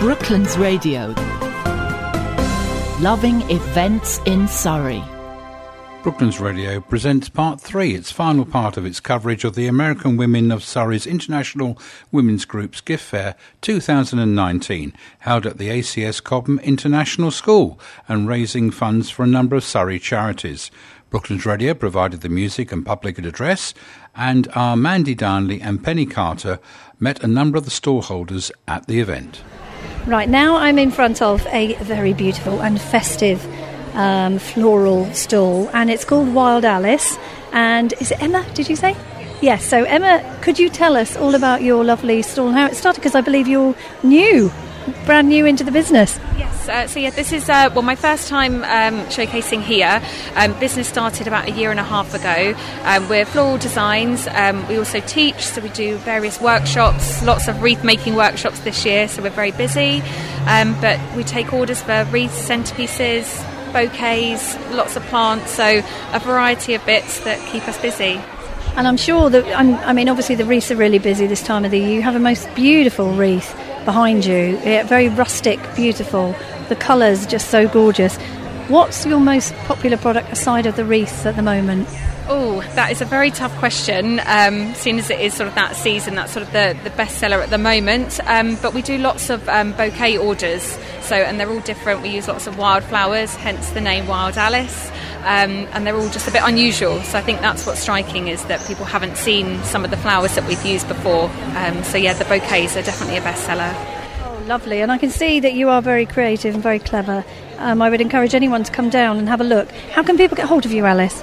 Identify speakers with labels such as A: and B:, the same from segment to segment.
A: Brooklands Radio. Loving events in Surrey.
B: Brooklands Radio presents part three, its final part of its coverage of the American Women of Surrey's International Women's Group's Gift Fair 2019, held at the ACS Cobham International School and raising funds for a number of Surrey charities. Brooklands Radio provided the music and public address, and our Mandy Darnley and Penny Carter met a number of the stallholders at the event.
C: Right now, I'm in front of a very beautiful and festive um, floral stall, and it's called Wild Alice. And is it Emma? Did you say? Yes. So, Emma, could you tell us all about your lovely stall and how it started? Because I believe you're new brand new into the business.
D: Yes, uh, so yeah, this is uh, well my first time um, showcasing here. Um, business started about a year and a half ago. Um, we're floral designs. Um, we also teach, so we do various workshops, lots of wreath making workshops this year. So we're very busy, um, but we take orders for wreaths, centerpieces, bouquets, lots of plants. So a variety of bits that keep us busy.
C: And I'm sure that, I'm, i mean, obviously the wreaths are really busy this time of the year. You have a most beautiful wreath behind you. Yeah, very rustic, beautiful. The colours just so gorgeous. What's your most popular product aside of the wreaths at the moment?
D: Oh, that is a very tough question, um, seeing as it is sort of that season, that's sort of the, the best seller at the moment. Um, but we do lots of um, bouquet orders, so and they're all different. We use lots of wildflowers, hence the name Wild Alice. Um, and they're all just a bit unusual. So I think that's what's striking is that people haven't seen some of the flowers that we've used before. Um, so yeah, the bouquets are definitely a bestseller.
C: Lovely! And I can see that you are very creative and very clever. Um, I would encourage anyone to come down and have a look. How can people get hold of you, Alice?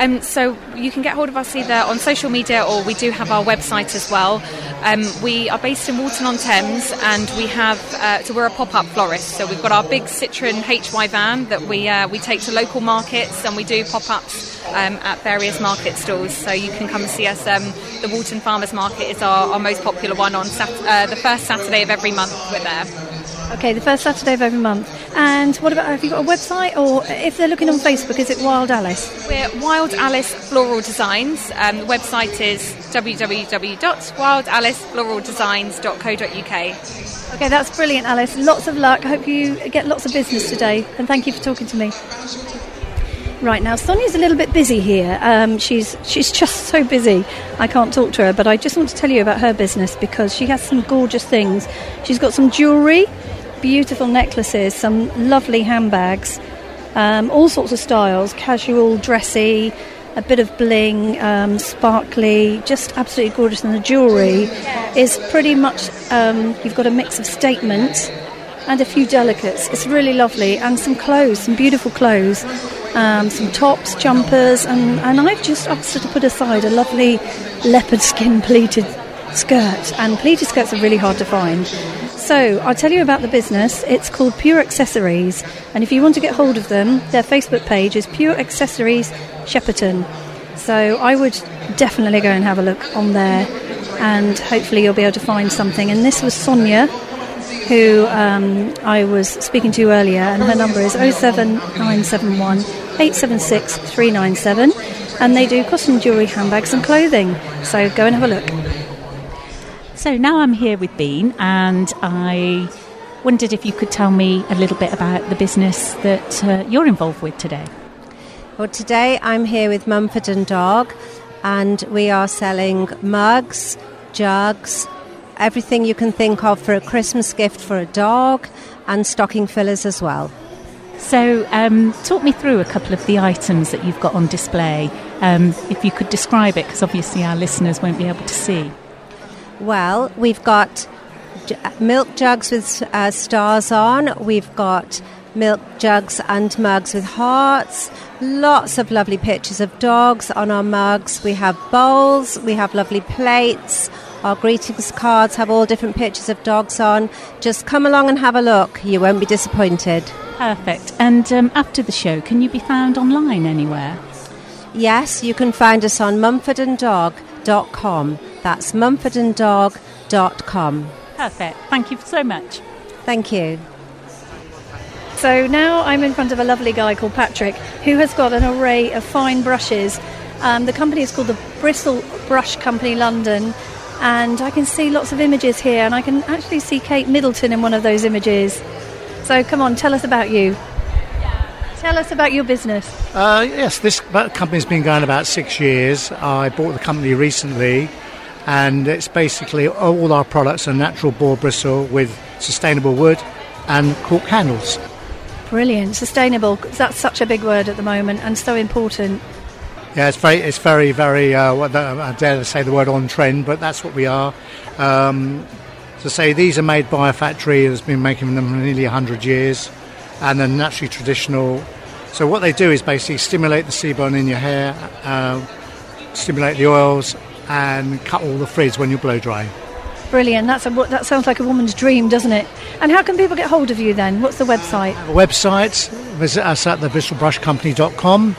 D: Um, so you can get hold of us either on social media or we do have our website as well. Um, we are based in Walton on Thames and we have uh, so we're a pop-up florist. So we've got our big Citroen HY van that we uh, we take to local markets and we do pop-ups um, at various market stalls. So you can come and see us. Um, the Walton Farmers Market is our, our most popular one on sat- uh, the first Saturday of every month. We're there.
C: Okay, the first Saturday of every month. And what about, have you got a website or if they're looking on Facebook, is it Wild Alice?
D: We're Wild Alice Floral Designs. Um, the website is www.wildalicefloraldesigns.co.uk.
C: Okay, that's brilliant, Alice. Lots of luck. I hope you get lots of business today. And thank you for talking to me. Right now, Sonia's a little bit busy here. Um, she's she's just so busy. I can't talk to her, but I just want to tell you about her business because she has some gorgeous things. She's got some jewellery, beautiful necklaces, some lovely handbags, um, all sorts of styles, casual, dressy, a bit of bling, um, sparkly, just absolutely gorgeous. And the jewellery is pretty much um, you've got a mix of statement and a few delicates. It's really lovely, and some clothes, some beautiful clothes um, some tops, jumpers, and, and I've just asked her to put aside a lovely leopard skin pleated skirt. And pleated skirts are really hard to find. So I'll tell you about the business. It's called Pure Accessories, and if you want to get hold of them, their Facebook page is Pure Accessories Shepperton. So I would definitely go and have a look on there, and hopefully you'll be able to find something. And this was Sonia, who um, I was speaking to earlier, and her number is 07971 876 397. And they do costume jewellery, handbags, and clothing. So go and have a look.
E: So now I'm here with Bean, and I wondered if you could tell me a little bit about the business that uh, you're involved with today.
F: Well, today I'm here with Mumford and Dog, and we are selling mugs, jugs, everything you can think of for a Christmas gift for a dog, and stocking fillers as well.
E: So, um, talk me through a couple of the items that you've got on display. Um, if you could describe it, because obviously our listeners won't be able to see.
F: Well, we've got j- milk jugs with uh, stars on. We've got milk jugs and mugs with hearts. Lots of lovely pictures of dogs on our mugs. We have bowls. We have lovely plates. Our greetings cards have all different pictures of dogs on. Just come along and have a look. You won't be disappointed.
E: Perfect. And um, after the show, can you be found online anywhere?
F: Yes, you can find us on mumfordanddog.com. That's mumfordanddog.com.
E: Perfect. Thank you so much.
F: Thank you.
C: So now I'm in front of a lovely guy called Patrick who has got an array of fine brushes. Um, the company is called the Bristle Brush Company London and I can see lots of images here, and I can actually see Kate Middleton in one of those images. So come on, tell us about you. Tell us about your business.
G: Uh, yes, this company's been going about six years. I bought the company recently, and it's basically all our products are natural boar bristle with sustainable wood and cork handles.
C: Brilliant, sustainable. That's such a big word at the moment and so important.
G: Yeah, it's very, it's very, very. Uh, I dare to say the word on trend, but that's what we are. Um, to say these are made by a factory that's been making them for nearly 100 years, and they're naturally traditional so what they do is basically stimulate the sebum in your hair, uh, stimulate the oils, and cut all the frizz when you blow dry.
C: Brilliant. That's a, that sounds like a woman's dream, doesn't it? And how can people get hold of you then? What's the website?
G: Uh, website, visit us at thebristlebrushcompany.com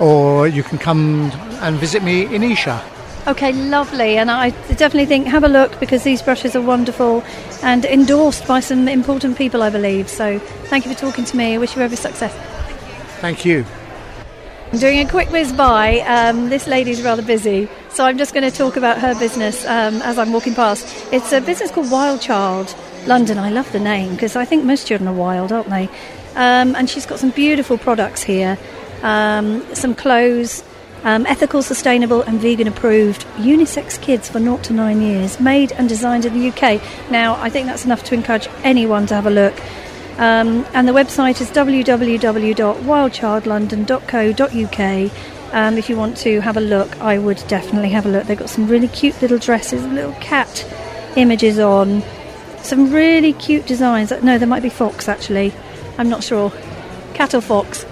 G: or you can come and visit me in Esher.
C: Okay, lovely. And I definitely think have a look because these brushes are wonderful and endorsed by some important people, I believe. So thank you for talking to me. I wish you every success.
G: Thank you.
C: I'm doing a quick whiz by. Um, this lady's rather busy, so I'm just going to talk about her business um, as I'm walking past. It's a business called Wild Child London. I love the name because I think most children are wild, aren't they? Um, and she's got some beautiful products here um, some clothes, um, ethical, sustainable, and vegan approved unisex kids for 0 to 9 years, made and designed in the UK. Now, I think that's enough to encourage anyone to have a look. Um, and the website is www.wildchildlondon.co.uk. Um, if you want to have a look, I would definitely have a look. They've got some really cute little dresses, little cat images on, some really cute designs. No, there might be fox actually. I'm not sure. Cat or fox?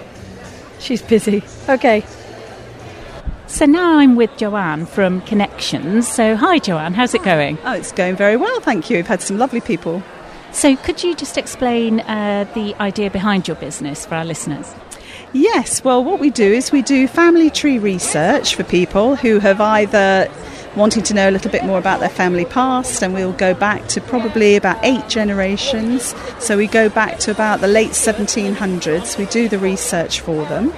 C: She's busy. Okay.
E: So now I'm with Joanne from Kinnections. So, hi Joanne, how's it going?
H: Oh, it's going very well, thank you. We've had some lovely people
E: so, could you just explain uh, the idea behind your business for our listeners?
H: Yes, well, what we do is we do family tree research for people who have either wanting to know a little bit more about their family past, and we'll go back to probably about eight generations. So we go back to about the late 1700s. We do the research for them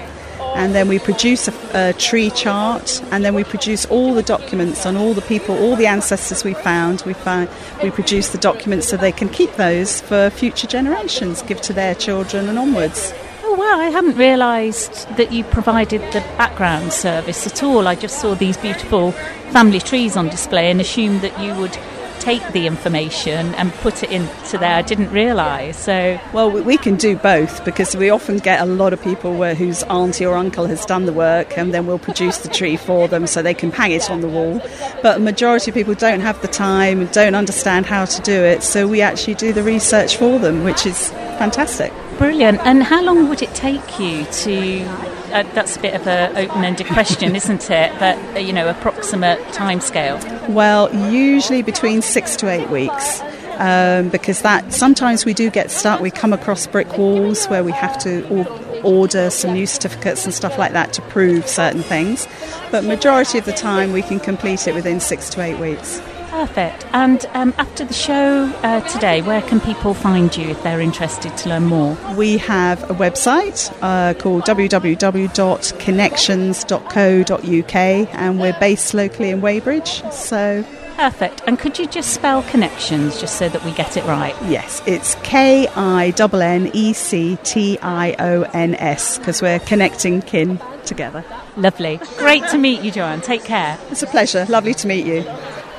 H: and then we produce a, a, tree chart, and then we produce all the documents on all the people, all the ancestors we found. We find we produce the documents so they can keep those for future generations, give to their children and onwards.
E: Oh wow! I hadn't realised that you provided the background service at all. I just saw these beautiful family trees on display and assumed that you would take the information and put it into there. I didn't realise. So
H: well, we can do both because we often get a lot of people where whose auntie or uncle has done the work, and then we'll produce the tree for them so they can hang it on the wall. But majority of people don't have the time, don't understand how to do it, so we actually do the research for them, which is fantastic.
E: Brilliant. And how long would it take you to uh, that's a bit of an open-ended question, isn't it? But uh, you know, approximate timescale.
H: Well, usually between six to eight weeks. Um, because that sometimes we do get stuck. We come across brick walls where we have to order some new certificates and stuff like that to prove certain things. But majority of the time, we can complete it within six to eight weeks.
E: Perfect. And um, after the show uh, today, where can people find you if they're interested to learn more?
H: We have a website uh, called www.kinnections.co.uk and we're based locally in Weybridge. So
E: Perfect. And could you just spell Kinnections just so that we get it right?
H: Yes, it's K I N N E C T I O N S because we're connecting kin together.
E: Lovely. Great to meet you, Joanne. Take care.
H: It's a pleasure. Lovely to meet you.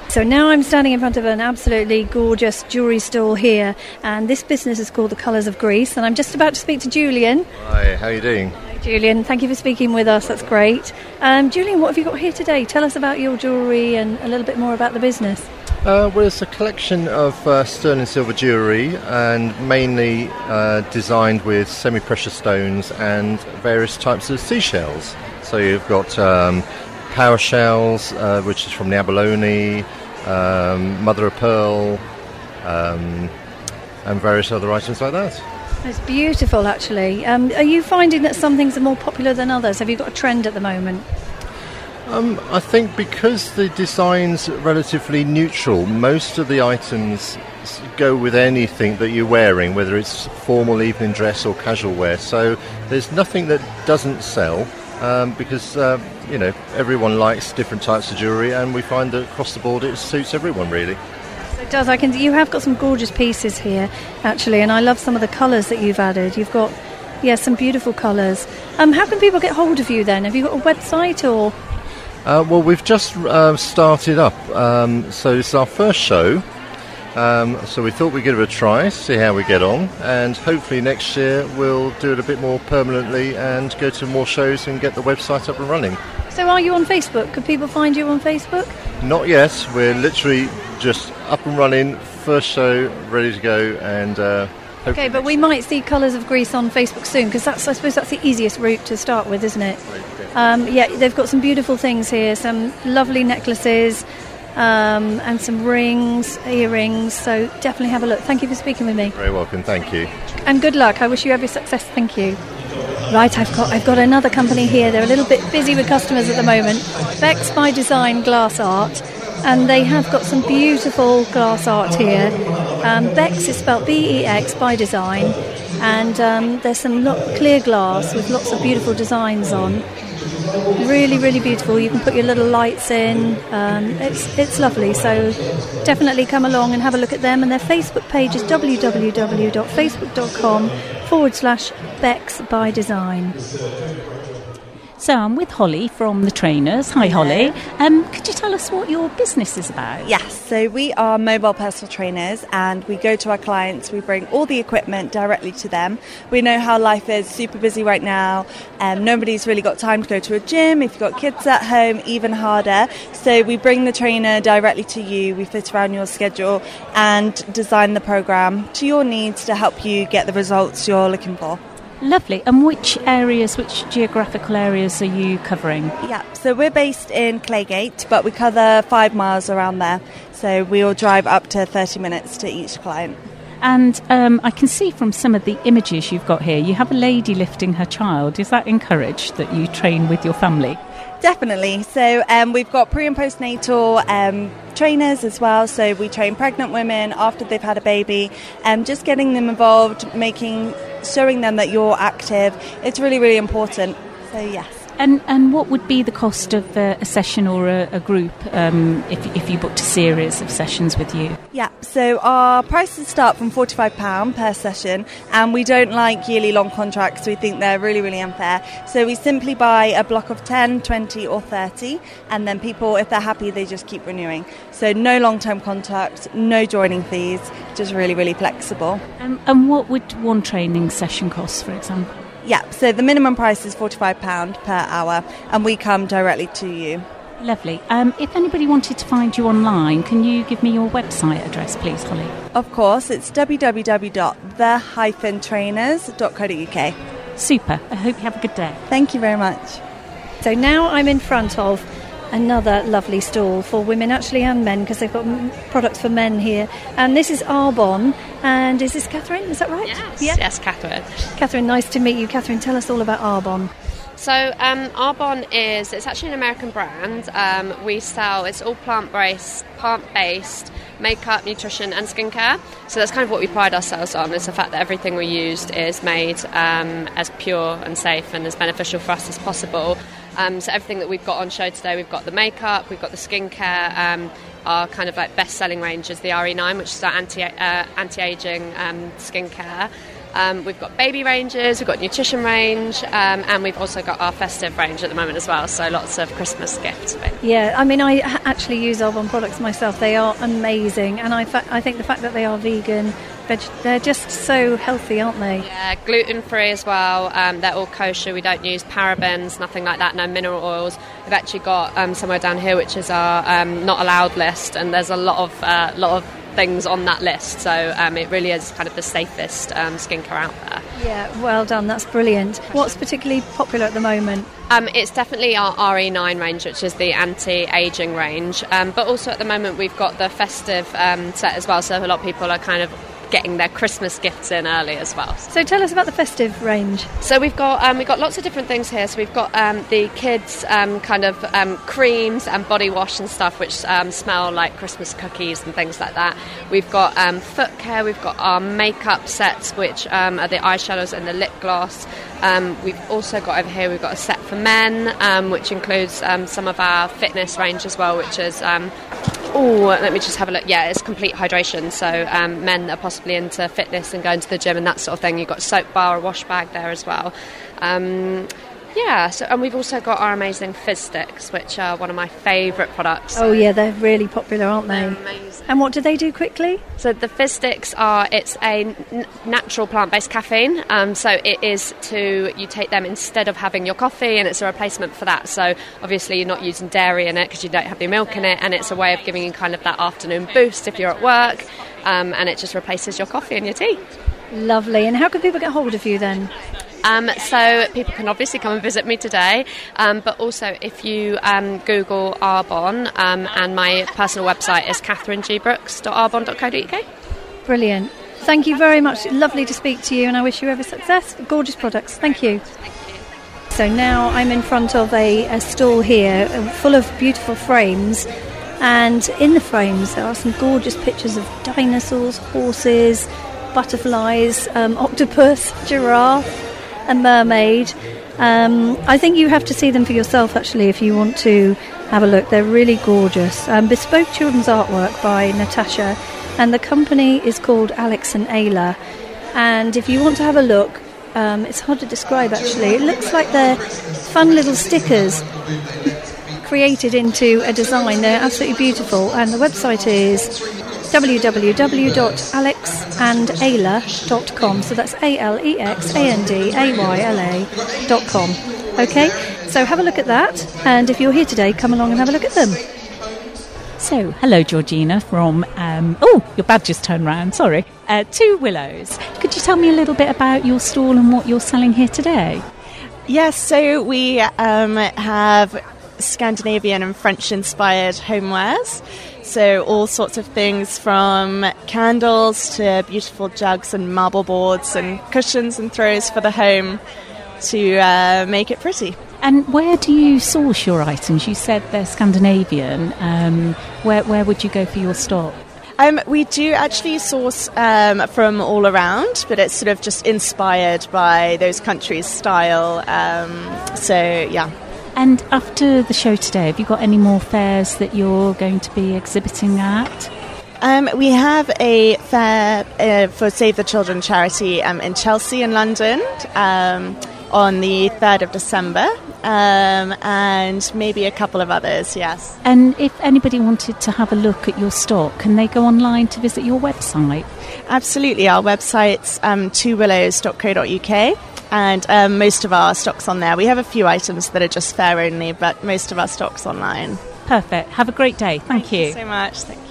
C: So now I'm standing in front of an absolutely gorgeous jewellery store here, and this business is called the Colours of Greece. And I'm just about to speak to Julian.
I: Hi, how are you doing?
C: Hi, Julian, thank you for speaking with us. That's great. Um, Julian, what have you got here today? Tell us about your jewellery and a little bit more about the business.
I: Uh, well, it's a collection of uh, sterling silver jewellery and mainly uh, designed with semi precious stones and various types of seashells. So you've got um, paua shells, uh, which is from the abalone, um, mother of pearl, um, and various other items like that.
C: It's beautiful, actually. Um, are you finding that some things are more popular than others? Have you got a trend at the moment?
I: Um, I think because the design's relatively neutral, most of the items go with anything that you're wearing, whether it's formal evening dress or casual wear. So there's nothing that doesn't sell um, because uh, you know everyone likes different types of jewellery, and we find that across the board it suits everyone really.
C: It does. I can. You have got some gorgeous pieces here, actually, and I love some of the colours that you've added. You've got, yeah, some beautiful colours. Um, how can people get hold of you then? Have you got a website or?
I: Uh, well, we've just uh, started up, um, so is our first show. Um, so we thought we'd give it a try, see how we get on, and hopefully next year we'll do it a bit more permanently and go to more shows and get the website up and running.
C: So, are you on Facebook? Could people find you on Facebook?
I: Not yet. We're literally just up and running, first show, ready to go, and. Uh,
C: Okay, but we might see Colours of Greece on Facebook soon because that's, I suppose, that's the easiest route to start with, isn't it? Um, yeah, they've got some beautiful things here, some lovely necklaces, um, and some rings, earrings. So definitely have a look. Thank you for speaking with me.
I: Very welcome. Thank you.
C: And good luck. I wish you every success. Thank you. Right, I've got I've got another company here. They're a little bit busy with customers at the moment. Bex by Design Glass Art, and they have got some beautiful glass art here. Um, Bex is spelled B-E-X by Design, and um, there's some lo- clear glass with lots of beautiful designs on. Really, really beautiful. You can put your little lights in. Um, it's it's lovely. So definitely come along and have a look at them. And their Facebook page is www.facebook.com forward slash Bex by Design.
E: So I'm with Holly from the trainers. Hi, Holly. Um, could you tell us what your business is about?
J: Yes, so we are mobile personal trainers and we go to our clients, we bring all the equipment directly to them. We know how life is super busy right now, and nobody's really got time to go to a gym. If you've got kids at home, even harder. So we bring the trainer directly to you, we fit around your schedule and design the program to your needs to help you get the results you're looking for.
E: Lovely. And which areas, which geographical areas are you covering?
J: Yeah, so we're based in Claygate, but we cover five miles around there. So we'll drive up to 30 minutes to each client.
E: And um, I can see from some of the images you've got here, you have a lady lifting her child. Is that encouraged that you train with your family?
J: Definitely. So um, we've got pre and postnatal um, trainers as well. So we train pregnant women after they've had a baby, and um, just getting them involved, making, showing them that you're active. It's really, really important. So yes.
E: And and what would be the cost of uh, a session or a, a group um, if if you booked a series of sessions with you?
J: Yeah, so our prices start from forty five pound per session, and we don't like yearly long contracts. We think they're really really unfair. So we simply buy a block of 10, 20 or thirty, and then people, if they're happy, they just keep renewing. So no long term contracts, no joining fees, just really really flexible.
E: Um, and what would one training session cost, for example?
J: Yeah, so the minimum price is £45 per hour, and we come directly to you.
E: Lovely. Um, if anybody wanted to find you online, can you give me your website address, please, Holly?
J: Of course, it's www.the-trainers.co.uk.
E: Super. I hope you have a good day.
J: Thank you very much.
C: So now I'm in front of another lovely stall for women, actually, and men, because they've got m- products for men here. And this is Arbonne. And is this Catherine? Is that right?
K: Yes, yeah. yes, Catherine.
C: Catherine, nice to meet you. Catherine, tell us all about Arbonne.
K: So um, Arbonne is it's actually an American brand. Um, we sell it's all plant based, plant based makeup, nutrition, and skincare. So that's kind of what we pride ourselves on is the fact that everything we used is made um, as pure and safe and as beneficial for us as possible. Um, so everything that we've got on show today, we've got the makeup, we've got the skincare. Um, our kind of like best-selling range is the RE9, which is our anti uh, anti-aging um, skincare. Um, we've got baby ranges, we've got nutrition range, um, and we've also got our festive range at the moment as well. So lots of Christmas gifts.
C: Yeah, I mean, I actually use Arbonne products myself. They are amazing, and I, fa- I think the fact that they are vegan, veg- they're just so healthy, aren't they?
K: Yeah, gluten free as well. Um, they're all kosher. We don't use parabens, nothing like that. No mineral oils. We've actually got um, somewhere down here which is our um, not allowed list, and there's a lot of uh, lot of things on that list. So um, it really is kind of the safest um, skincare out there.
C: Yeah, well done. That's brilliant. What's particularly popular at the moment?
K: Um, it's definitely our RE9 range, which is the anti-aging range. Um, but also at the moment we've got the festive um, set as well. So a lot of people are kind of getting their Christmas gifts in early as well.
C: So tell us about the festive range.
K: So we've got um, we've got lots of different things here. So we've got um, the kids um, kind of um, creams and body wash and stuff, which um, smell like Christmas cookies and things like that. We've got um, foot care. We've got our makeup sets, which um, are the eyeshadows and the lip gloss. Um, we've also got over here. We've got a set for men, um, which includes um, some of our fitness range as well, which is um, oh, let me just have a look. Yeah, it's complete hydration. So um, men are possibly into fitness and going to the gym and that sort of thing. You've got soap bar, a wash bag there as well. Um, yeah, so and we've also got our amazing fizz sticks, which are one of my favourite products.
C: Oh yeah, they're really popular, aren't they?
K: amazing.
C: And what do they do quickly?
K: So the fizz sticks are it's a n- natural plant-based caffeine. Um, so it is to you take them instead of having your coffee, and it's a replacement for that. So obviously you're not using dairy in it because you don't have the milk in it, and it's a way of giving you kind of that afternoon boost if you're at work, um, and it just replaces your coffee and your tea.
C: Lovely. And how can people get hold of you then?
K: Um, so people can obviously come and visit me today, um, but also if you um, Google Arbonne, um, and my personal website is catherineGbrooks.arbonne.co.uk.
C: Brilliant. Thank you very much. Lovely to speak to you, and I wish you every success. Gorgeous products. Thank you. So now I'm in front of a, a stall here uh, full of beautiful frames. And in the frames, there are some gorgeous pictures of dinosaurs, horses, butterflies, um, octopus, giraffe, a mermaid. Um, I think you have to see them for yourself, actually, if you want to have a look. They're really gorgeous. Um, bespoke children's artwork by Natasha, and the company is called Alex and Ayla. And if you want to have a look, um, it's hard to describe actually. It looks like they're fun little stickers created into a design. They're absolutely beautiful, and the website is www.alexandayla.com. So that's A L E X A N D A Y L A.com. Okay, so have a look at that, and if you're here today, come along and have a look at them.
E: So, hello, Georgina from. Um, oh, your badge just turned round, sorry. Uh, Two Willows. Could you tell me a little bit about your stall and what you're selling here today?
L: Yes, so we um, have Scandinavian and French inspired homewares. So, all sorts of things from candles to beautiful jugs and marble boards and cushions and throws for the home to uh, make it pretty.
E: And where do you source your items? You said they're Scandinavian. Um, where, where would you go for your stock?
L: Um, we do actually source um, from all around, but it's sort of just inspired by those countries' style. Um, so, yeah.
E: And after the show today, have you got any more fairs that you're going to be exhibiting at?
L: Um, we have a fair uh, for Save the Children charity um, in Chelsea in London um, on the 3rd of December, um, and maybe a couple of others, yes.
E: And if anybody wanted to have a look at your stock, can they go online to visit your website?
L: Absolutely. Our website's um, twowillows.co.uk. And um, most of our stock's on there. We have a few items that are just fair only, but most of our stock's online.
E: Perfect. Have a great day. Thank, you.
L: so much. Thank you.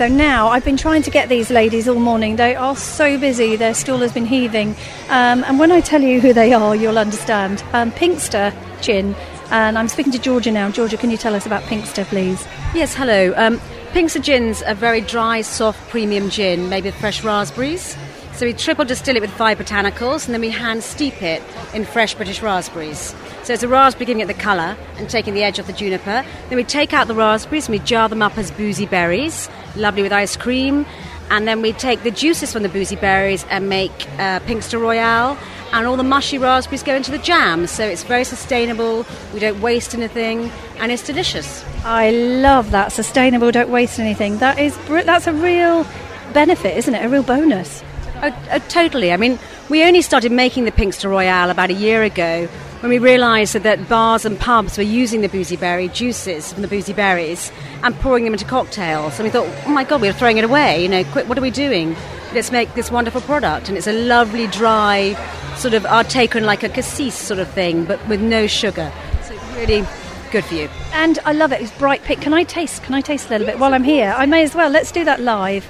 C: So now I've been trying to get these ladies all morning. They are so busy. Their stall has been heaving. Um, and when I tell you who they are, you'll understand. Um, Pinkster Gin. And I'm speaking to Georgia now. Georgia, can you tell us about Pinkster, please?
M: Yes, hello. Um, Pinkster Gin's a very dry, soft, premium gin made with fresh raspberries. So we triple distill it with five botanicals and then we hand steep it in fresh British raspberries. So it's a raspberry giving it the colour and taking the edge off the juniper. Then we take out the raspberries and we jar them up as boozy berries, lovely with ice cream. And then we take the juices from the boozy berries and make uh, Pinkster Royale. And all the mushy raspberries go into the jam. So it's very sustainable, we don't waste anything, and it's delicious.
C: I love that. Sustainable, don't waste anything. That is, that's a real benefit, isn't it? A real bonus.
M: Oh, oh, totally. I mean, we only started making the Pinkster Royale about a year ago when we realised that, that bars and pubs were using the boozy berry juices from the boozy berries and pouring them into cocktails. And we thought, oh my God, we're throwing it away. You know, quick, what are we doing? Let's make this wonderful product. And it's a lovely, dry, sort of our take on like a cassis sort of thing, but with no sugar. So really good for you.
C: And I love it. It's bright pink. Can I taste? Can I taste a little bit while I'm here? I may as well. Let's do that live.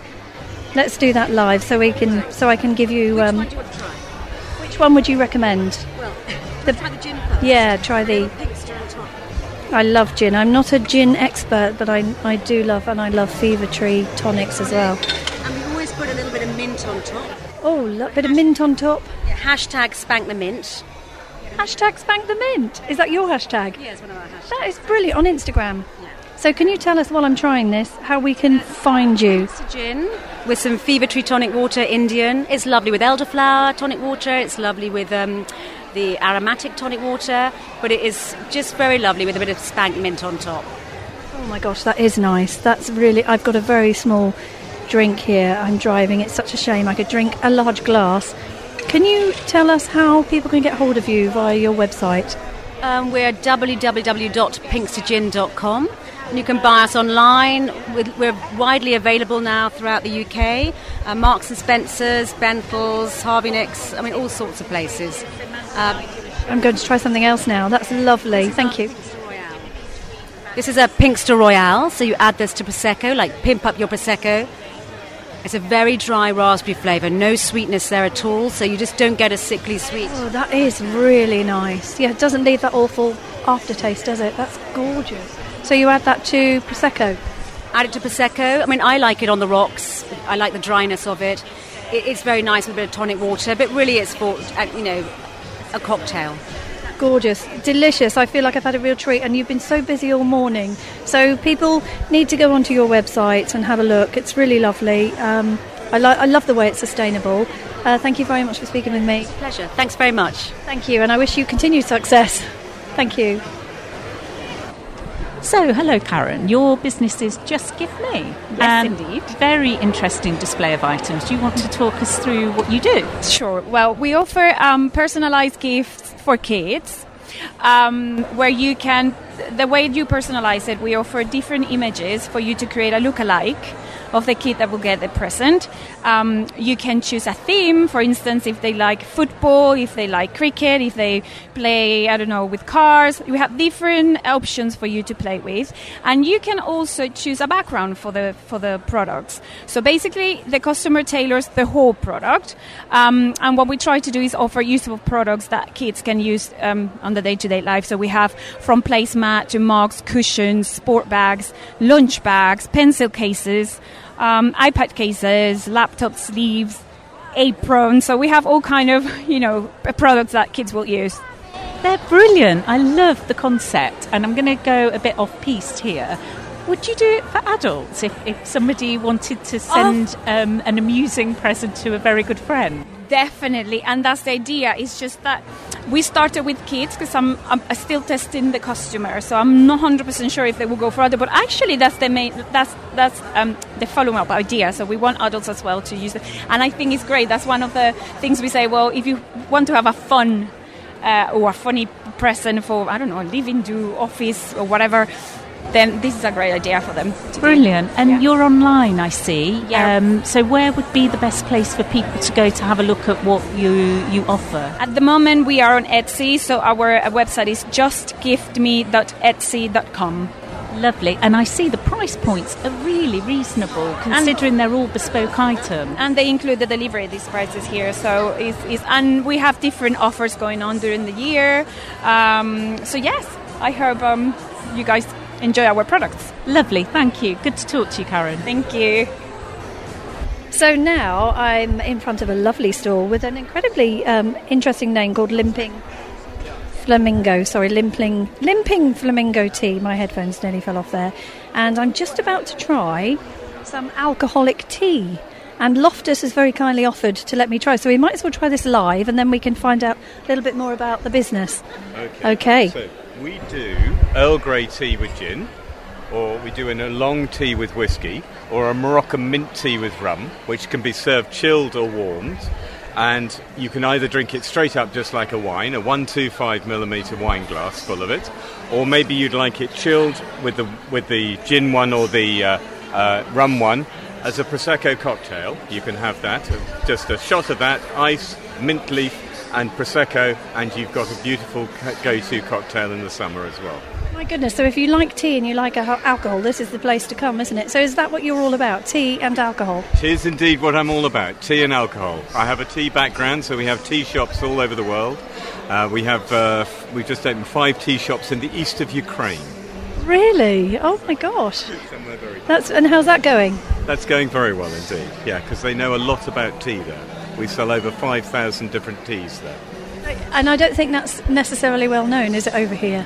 C: Let's do that live so we can so I can give you. Um, which one would you recommend?
M: Well,
C: The-
M: try the gin first.
C: Yeah, try the.
M: Pinkster on top.
C: I love gin. I'm not a gin expert, but I I do love and I love Fever Tree tonics as well.
M: And we always put a little bit of mint on top.
C: Oh, look, bit of mint on top.
M: Yeah, hashtag spank the mint.
C: Hashtag spank the mint. Is that your hashtag?
M: Yeah, it's one of our hashtags.
C: That is brilliant on Instagram. So, can you tell us while I'm trying this how we can find you?
M: Gin with some fever tree tonic water, Indian. It's lovely with elderflower tonic water. It's lovely with um, the aromatic tonic water, but it is just very lovely with a bit of spank mint on top.
C: Oh my gosh, that is nice. That's really. I've got a very small drink here. I'm driving. It's such a shame. I could drink a large glass. Can you tell us how people can get hold of you via your website?
M: Um, we're www.pinkstergin.com. You can buy us online. We're widely available now throughout the UK. Uh, Marks and Spencers, Bentall's, Harvey Nicks. I mean, all sorts of places. Uh,
C: I'm going to try something else now. That's lovely. Thank you.
M: This is a Pinkster Royale, so you add this to Prosecco, like pimp up your Prosecco. It's a very dry raspberry flavour, no sweetness there at all, so you just don't get a sickly sweet.
C: Oh, that is really nice. Yeah, it doesn't leave that awful aftertaste, does it? That's gorgeous. So you add that to prosecco.
M: Add it to Prosecco. I mean, I like it on the rocks. I like the dryness of it. it it's very nice with a bit of tonic water, but really it's for, uh, you know, a cocktail.
C: Gorgeous, delicious. I feel like I've had a real treat, and you've been so busy all morning. So people need to go onto your website and have a look. It's really lovely. Um, I, lo- I love the way it's sustainable. Uh, thank you very much for speaking with me.
M: Pleasure. Thanks very much.
C: Thank you, and I wish you continued success. Thank you.
E: So, hello, Karen. Your business is Just Gift Me.
D: Yes,
E: indeed. Very interesting display of items. Do you want to talk us through what you do?
D: Sure. Well, we offer um, personalized gifts for kids. Um, where you can, the way you personalize it, we offer different images for you to create a look-alike of the kid that will get the present. Um, you can choose a theme, for instance, if they like football, if they like cricket, if they play, I don't know, with cars. We have different options for you to play with, and you can also choose a background for the for the products. So basically, the customer tailors the whole product, um, and what we try to do is offer useful products that kids can use um, on the day-to-day life. So we have from placemat to mugs, cushions, sport bags, lunch bags, pencil cases um, iPad cases, laptop sleeves, aprons. So we have all kind of you know products that kids will use.
E: They're brilliant. I love the concept, and I'm going to go a bit off piste here. Would you do it for adults if, if somebody wanted to send um, an amusing present to a very good friend?
D: Definitely, and that's the idea. It's just that we started with kids because I'm, I'm still testing the customer, so I'm not hundred percent sure if they will go for adult. But actually, that's the main that's that's um, the follow up idea. So we want adults as well to use it, and I think it's great. That's one of the things we say. Well, if you want to have a fun uh, or a funny present for I don't know, living do office or whatever. Then this is a great idea for them.
E: Brilliant. And you're online, I see.
D: Yeah.
E: Um, so, where would be the best place for people to go to have a look at what you, you offer?
D: At the moment, we are on Etsy, so our uh, website is justgiftme.etsy.com.
E: Lovely. And I see the price points are really reasonable considering they're all bespoke items.
D: And they include the delivery these prices here. So is is and we have different offers going on during the year. Um, so yes, I hope um, you guys enjoy our products.
E: Lovely. Thank you. Good to talk to you, Karen.
D: Thank you.
C: So now I'm in front of a lovely store with an incredibly um, interesting name called Limping Flamingo. Sorry, Limping Limping Flamingo Tea. My headphones nearly fell off there, and I'm just about to try some alcoholic tea. And Loftus has very kindly offered to let me try, so we might as well try this live, and then we can find out a little bit more about the business. Okay.
N: So we do Earl Grey tea with gin, or we do in a long tea with whiskey, or a Moroccan mint tea with rum, which can be served chilled or warmed. And you can either drink it straight up just like a wine, a 125 millimeter wine glass full of it, or maybe you'd like it chilled with the with the gin one or the uh, uh, rum one as a prosecco cocktail. You can have that, just a shot of that, ice, mint leaf, and prosecco, and you've got a beautiful go-to cocktail in the summer as well.
C: My goodness, so if you like tea and you like alcohol, this is the place to come, isn't it? So is that what you're all about? Tea and alcohol?
N: It is indeed what I'm all about tea and alcohol. I have a tea background, so we have tea shops all over the world. Uh, we have uh, we've just opened five tea shops in the east of Ukraine.
C: Really? Oh my gosh. That's and how's that going?
N: That's going very well indeed. Yeah, because they know a lot about tea there. We sell over 5,000 different teas there.
C: And I don't think that's necessarily well known, is it, over here?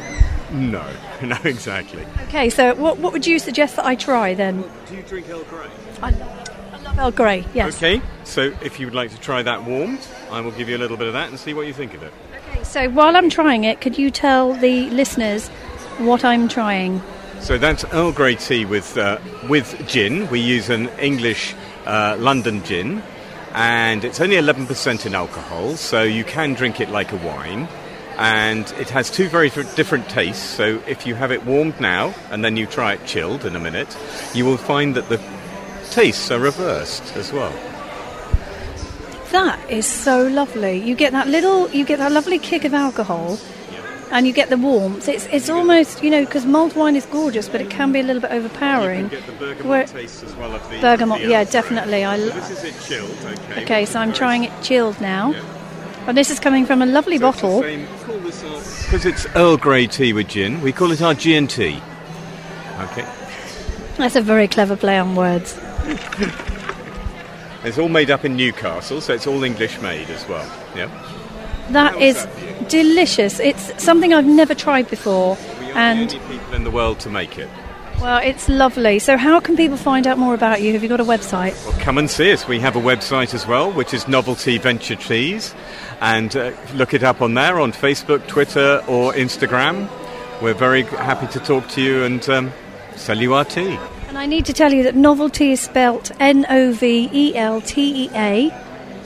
N: No, no, exactly.
C: Okay, so what, what would you suggest that I try then?
N: Do you drink Earl Grey?
C: I love, I love Earl Grey, yes.
N: Okay, so if you would like to try that warmed, I will give you a little bit of that and see what you think of it.
C: Okay, so while I'm trying it, could you tell the listeners what I'm trying?
N: So that's Earl Grey tea with uh, with gin. We use an English uh, London gin, and it's only 11% in alcohol, so you can drink it like a wine. And it has two very different tastes. So if you have it warmed now and then you try it chilled in a minute, you will find that the tastes are reversed as well.
C: That is so lovely. You get that little, you get that lovely kick of alcohol, and you get the warmth. It's it's almost you know because mulled wine is gorgeous, but it can be a little bit overpowering.
N: You can get the bergamot
C: Where-
N: taste as well of the
C: Bergamot,
N: the
C: yeah, definitely. I
N: So this is it chilled, okay.
C: Okay, so I'm trying it chilled now, and this is coming from a lovely bottle.
N: Because it's Earl Grey tea with gin, we call it our G&T. Okay.
C: That's a very clever play on words.
N: It's all made up in Newcastle, so it's all English made as well. Yeah.
C: That is delicious. It's something I've never tried before, and
N: people in the world to make it.
C: well, it's lovely. So, how can people find out more about you? Have you got a website?
N: Well, come and see us. We have a website as well, which is NovelTea Venture Teas, and uh, look it up on there on Facebook, Twitter, or Instagram. We're very happy to talk to you and um, sell you our tea.
C: And I need to tell you that novelty is spelt N O V E L T E A.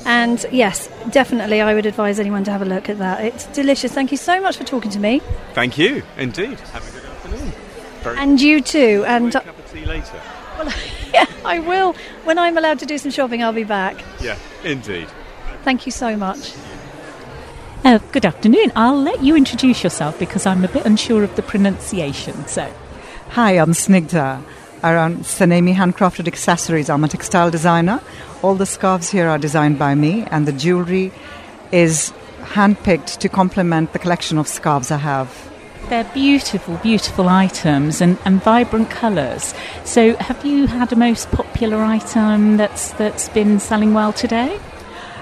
C: And yes, definitely, I would advise anyone to have a look at that. It's delicious. Thank you so much for talking to me.
N: Thank you, indeed. Have a good afternoon. Very
C: And you too. And a
N: cup of tea later.
C: well, yeah, I will. When I'm allowed to do some shopping, I'll be back.
N: Yeah, indeed.
C: Thank you so much.
E: Uh, good afternoon. I'll let you introduce yourself because I'm a bit unsure of the pronunciation. So,
O: Hi, I'm Snigdha. Around Sanemi Handcrafted Accessories, I'm a textile designer. All the scarves here are designed by me, and the jewelry is handpicked to complement the collection of scarves I have.
E: they're beautiful, beautiful items and, and vibrant colours. So, have you had a most popular item that's that's been selling well today?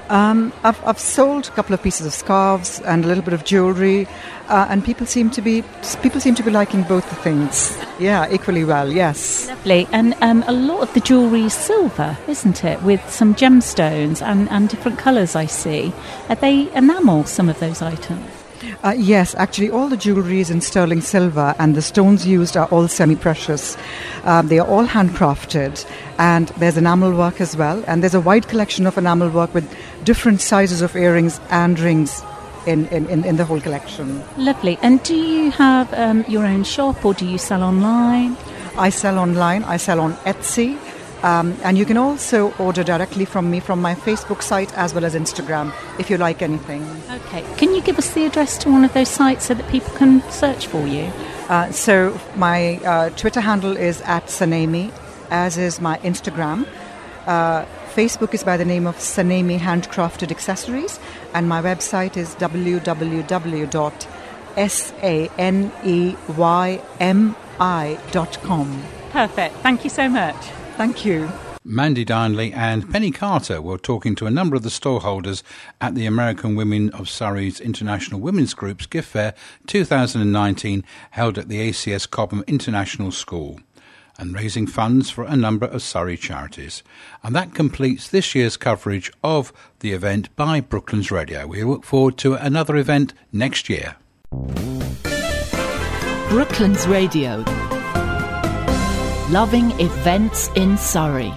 O: Um, I've, I've sold a couple of pieces of scarves and a little bit of jewelry, uh, and people seem to be people seem to be liking both the things. Yeah, equally well. Yes.
E: Lovely. And um, a lot of the jewellery is silver, isn't it? With some gemstones and, and different colours, I see. Are they enamel, some of those items?
O: Uh, yes, actually, all the jewelry is in sterling silver, and the stones used are all semi precious. Um, they are all handcrafted, and there's enamel work as well. And there's a wide collection of enamel work with different sizes of earrings and rings in, in, in, in the whole collection.
E: Lovely. And do you have um, your own shop or do you sell online?
O: I sell online, I sell on Etsy. Um, and you can also order directly from me from my Facebook site as well as Instagram if you like anything.
E: Okay. Can you give us the address to one of those sites so that people can search for you?
O: Uh, so my uh, Twitter handle is at Sanemi, as is my Instagram. Uh, Facebook is by the name of Sanemi Handcrafted Accessories, and my website is www.saneymi.com.
E: Perfect. Thank you so much.
O: Thank you.
B: Mandy Darnley and Penny Carter were talking to a number of the stallholders at the American Women of Surrey's International Women's Group's Gift Fair 2019 held at the ACS Cobham International School and raising funds for a number of Surrey charities. And that completes this year's coverage of the event by Brooklands Radio. We look forward to another event next year.
A: Brooklands Radio. Loving events in Surrey.